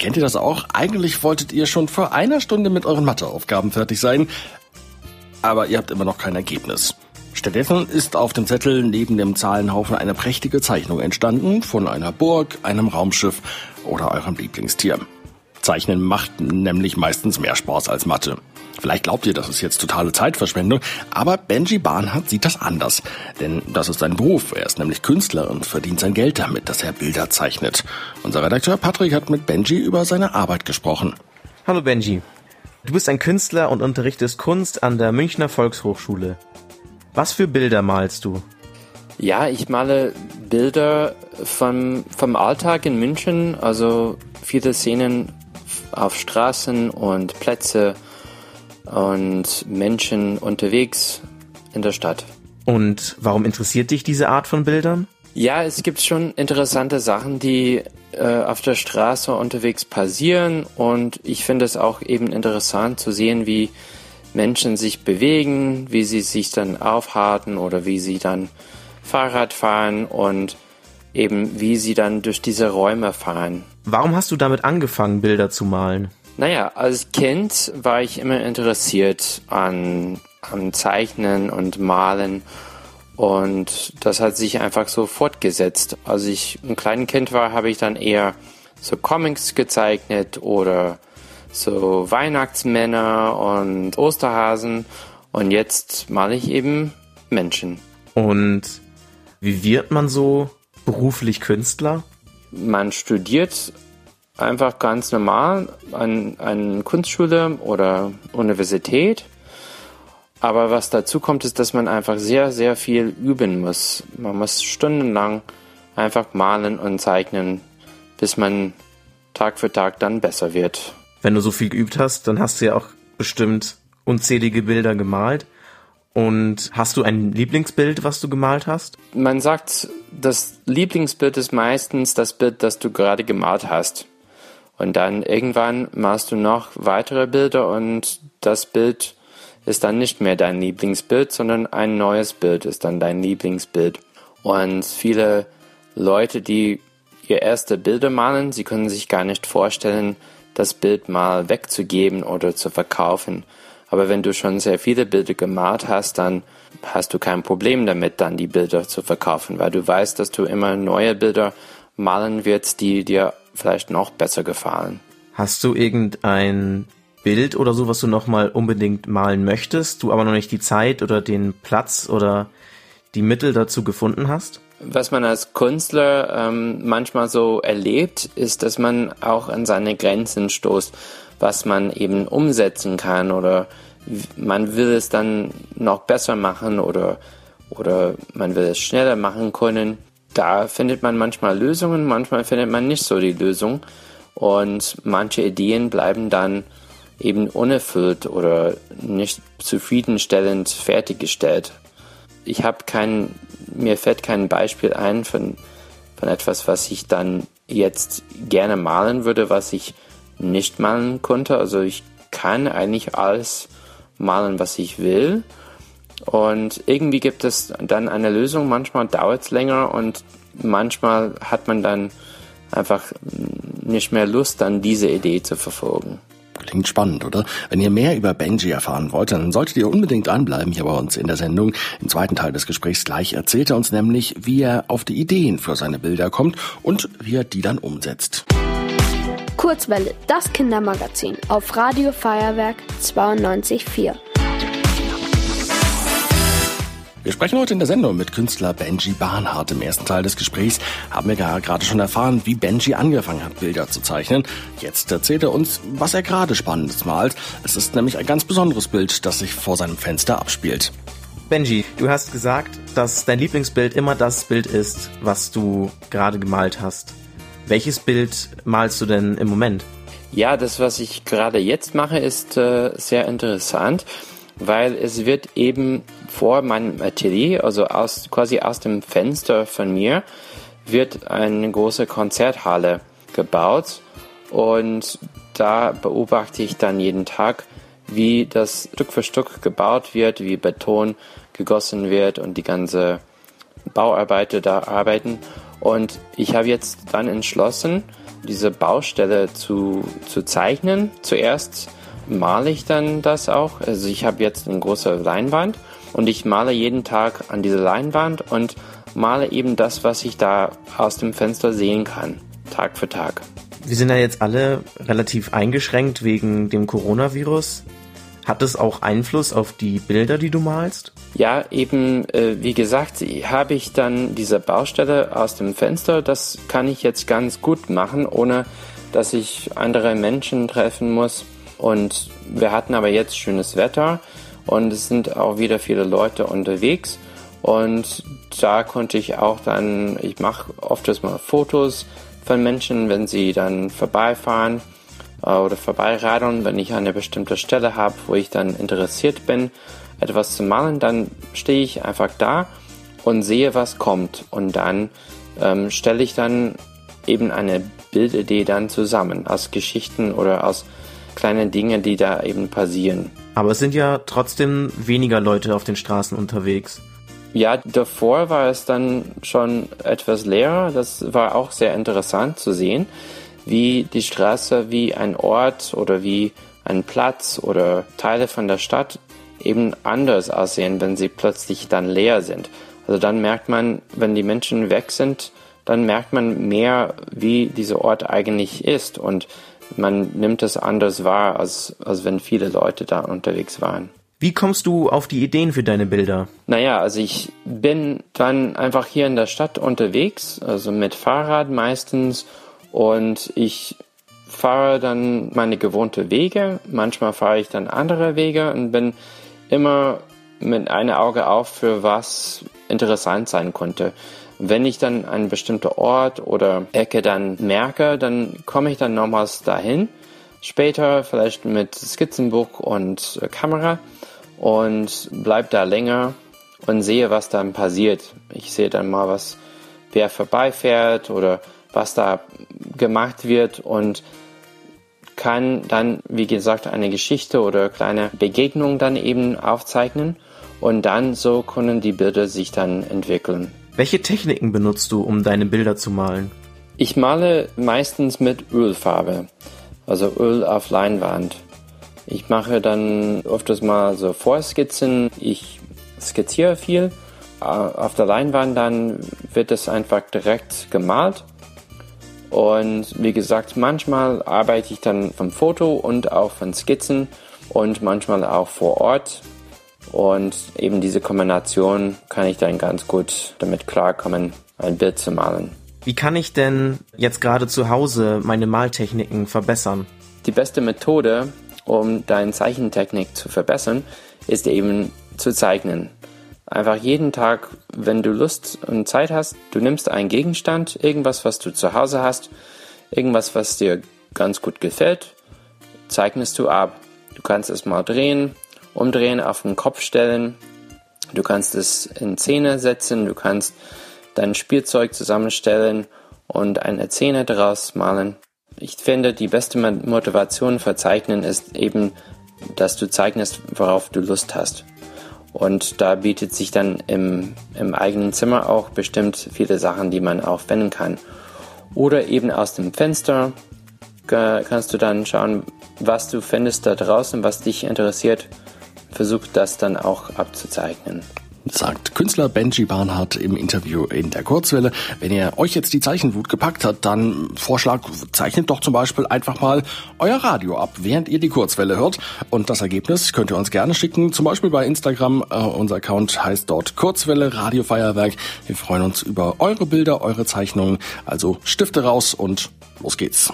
Kennt ihr das auch? Eigentlich wolltet ihr schon vor einer Stunde mit euren Matheaufgaben fertig sein, aber ihr habt immer noch kein Ergebnis. Stattdessen ist auf dem Zettel neben dem Zahlenhaufen eine prächtige Zeichnung entstanden von einer Burg, einem Raumschiff oder eurem Lieblingstier. Zeichnen macht nämlich meistens mehr Spaß als Mathe. Vielleicht glaubt ihr, das ist jetzt totale Zeitverschwendung, aber Benji Barnhardt sieht das anders. Denn das ist sein Beruf. Er ist nämlich Künstler und verdient sein Geld damit, dass er Bilder zeichnet. Unser Redakteur Patrick hat mit Benji über seine Arbeit gesprochen. Hallo Benji. Du bist ein Künstler und unterrichtest Kunst an der Münchner Volkshochschule. Was für Bilder malst du? Ja, ich male Bilder vom, vom Alltag in München, also viele Szenen auf Straßen und Plätze und Menschen unterwegs in der Stadt. Und warum interessiert dich diese Art von Bildern? Ja, es gibt schon interessante Sachen, die äh, auf der Straße unterwegs passieren und ich finde es auch eben interessant zu sehen, wie Menschen sich bewegen, wie sie sich dann aufhalten oder wie sie dann Fahrrad fahren und eben wie sie dann durch diese Räume fahren. Warum hast du damit angefangen, Bilder zu malen? Naja, als Kind war ich immer interessiert an, an Zeichnen und Malen und das hat sich einfach so fortgesetzt. Als ich ein kleines Kind war, habe ich dann eher so Comics gezeichnet oder so Weihnachtsmänner und Osterhasen und jetzt male ich eben Menschen. Und wie wird man so beruflich Künstler? Man studiert einfach ganz normal an, an Kunstschule oder Universität. Aber was dazu kommt, ist, dass man einfach sehr, sehr viel üben muss. Man muss stundenlang einfach malen und zeichnen, bis man Tag für Tag dann besser wird. Wenn du so viel geübt hast, dann hast du ja auch bestimmt unzählige Bilder gemalt. Und hast du ein Lieblingsbild, was du gemalt hast? Man sagt, das Lieblingsbild ist meistens das Bild, das du gerade gemalt hast. Und dann irgendwann malst du noch weitere Bilder und das Bild ist dann nicht mehr dein Lieblingsbild, sondern ein neues Bild ist dann dein Lieblingsbild. Und viele Leute, die ihr erste Bilder malen, sie können sich gar nicht vorstellen, das Bild mal wegzugeben oder zu verkaufen. Aber wenn du schon sehr viele Bilder gemalt hast, dann hast du kein Problem damit, dann die Bilder zu verkaufen, weil du weißt, dass du immer neue Bilder malen wirst, die dir vielleicht noch besser gefallen. Hast du irgendein Bild oder so, was du nochmal unbedingt malen möchtest, du aber noch nicht die Zeit oder den Platz oder die Mittel dazu gefunden hast? Was man als Künstler ähm, manchmal so erlebt, ist, dass man auch an seine Grenzen stoßt, was man eben umsetzen kann oder man will es dann noch besser machen oder, oder man will es schneller machen können da findet man manchmal Lösungen, manchmal findet man nicht so die Lösung. Und manche Ideen bleiben dann eben unerfüllt oder nicht zufriedenstellend fertiggestellt. Ich habe kein, mir fällt kein Beispiel ein von, von etwas, was ich dann jetzt gerne malen würde, was ich nicht malen konnte. Also ich kann eigentlich alles malen, was ich will. Und irgendwie gibt es dann eine Lösung. Manchmal dauert es länger und manchmal hat man dann einfach nicht mehr Lust, dann diese Idee zu verfolgen. Klingt spannend, oder? Wenn ihr mehr über Benji erfahren wollt, dann solltet ihr unbedingt dranbleiben hier bei uns in der Sendung. Im zweiten Teil des Gesprächs gleich erzählt er uns nämlich, wie er auf die Ideen für seine Bilder kommt und wie er die dann umsetzt. Kurzwelle, das Kindermagazin auf Radio Feuerwerk 92.4. Wir sprechen heute in der Sendung mit Künstler Benji Barnhardt. Im ersten Teil des Gesprächs haben wir gerade schon erfahren, wie Benji angefangen hat, Bilder zu zeichnen. Jetzt erzählt er uns, was er gerade Spannendes malt. Es ist nämlich ein ganz besonderes Bild, das sich vor seinem Fenster abspielt. Benji, du hast gesagt, dass dein Lieblingsbild immer das Bild ist, was du gerade gemalt hast. Welches Bild malst du denn im Moment? Ja, das, was ich gerade jetzt mache, ist äh, sehr interessant weil es wird eben vor meinem Atelier, also aus, quasi aus dem Fenster von mir, wird eine große Konzerthalle gebaut und da beobachte ich dann jeden Tag, wie das Stück für Stück gebaut wird, wie Beton gegossen wird und die ganze Bauarbeiter da arbeiten. Und ich habe jetzt dann entschlossen, diese Baustelle zu, zu zeichnen. Zuerst male ich dann das auch. Also ich habe jetzt eine große Leinwand und ich male jeden Tag an diese Leinwand und male eben das, was ich da aus dem Fenster sehen kann, Tag für Tag. Wir sind ja jetzt alle relativ eingeschränkt wegen dem Coronavirus. Hat es auch Einfluss auf die Bilder, die du malst? Ja, eben, äh, wie gesagt, habe ich dann diese Baustelle aus dem Fenster. Das kann ich jetzt ganz gut machen, ohne dass ich andere Menschen treffen muss. Und wir hatten aber jetzt schönes Wetter und es sind auch wieder viele Leute unterwegs. Und da konnte ich auch dann, ich mache oft mal Fotos von Menschen, wenn sie dann vorbeifahren oder vorbeiradeln, wenn ich eine bestimmte Stelle habe, wo ich dann interessiert bin, etwas zu malen, dann stehe ich einfach da und sehe, was kommt. Und dann ähm, stelle ich dann eben eine Bildidee dann zusammen aus Geschichten oder aus kleinen Dingen, die da eben passieren. Aber es sind ja trotzdem weniger Leute auf den Straßen unterwegs. Ja, davor war es dann schon etwas leerer. Das war auch sehr interessant zu sehen, wie die Straße wie ein Ort oder wie ein Platz oder Teile von der Stadt eben anders aussehen, wenn sie plötzlich dann leer sind. Also dann merkt man, wenn die Menschen weg sind, dann merkt man mehr, wie dieser Ort eigentlich ist und man nimmt es anders wahr, als, als wenn viele Leute da unterwegs waren. Wie kommst du auf die Ideen für deine Bilder? Naja, also ich bin dann einfach hier in der Stadt unterwegs, also mit Fahrrad meistens und ich fahre dann meine gewohnte Wege. Manchmal fahre ich dann andere Wege und bin immer mit einem Auge auf für was interessant sein konnte. Wenn ich dann einen bestimmten Ort oder Ecke dann merke, dann komme ich dann nochmals dahin. Später vielleicht mit Skizzenbuch und Kamera und bleib da länger und sehe, was dann passiert. Ich sehe dann mal, was wer vorbeifährt oder was da gemacht wird und kann dann, wie gesagt, eine Geschichte oder kleine Begegnung dann eben aufzeichnen und dann so können die Bilder sich dann entwickeln. Welche Techniken benutzt du, um deine Bilder zu malen? Ich male meistens mit Ölfarbe, also Öl auf Leinwand. Ich mache dann öfters mal so Vorskizzen. Ich skizziere viel. Auf der Leinwand dann wird es einfach direkt gemalt. Und wie gesagt, manchmal arbeite ich dann vom Foto und auch von Skizzen und manchmal auch vor Ort. Und eben diese Kombination kann ich dann ganz gut damit klarkommen, ein Bild zu malen. Wie kann ich denn jetzt gerade zu Hause meine Maltechniken verbessern? Die beste Methode um deine Zeichentechnik zu verbessern, ist eben zu zeichnen. Einfach jeden Tag, wenn du Lust und Zeit hast, du nimmst einen Gegenstand, irgendwas, was du zu Hause hast, irgendwas, was dir ganz gut gefällt, zeichnest du ab. Du kannst es mal drehen, umdrehen, auf den Kopf stellen. Du kannst es in Szene setzen, du kannst dein Spielzeug zusammenstellen und eine Szene daraus malen. Ich finde, die beste Motivation für Zeichnen ist eben, dass du zeichnest, worauf du Lust hast. Und da bietet sich dann im, im eigenen Zimmer auch bestimmt viele Sachen, die man auch wenden kann. Oder eben aus dem Fenster kannst du dann schauen, was du findest da draußen, was dich interessiert. Versuch das dann auch abzuzeichnen sagt Künstler Benji Barnhardt im Interview in der Kurzwelle. Wenn ihr euch jetzt die Zeichenwut gepackt hat, dann Vorschlag, zeichnet doch zum Beispiel einfach mal euer Radio ab, während ihr die Kurzwelle hört. Und das Ergebnis könnt ihr uns gerne schicken, zum Beispiel bei Instagram. Uh, unser Account heißt dort Kurzwelle Radio Feuerwerk. Wir freuen uns über eure Bilder, eure Zeichnungen. Also Stifte raus und los geht's.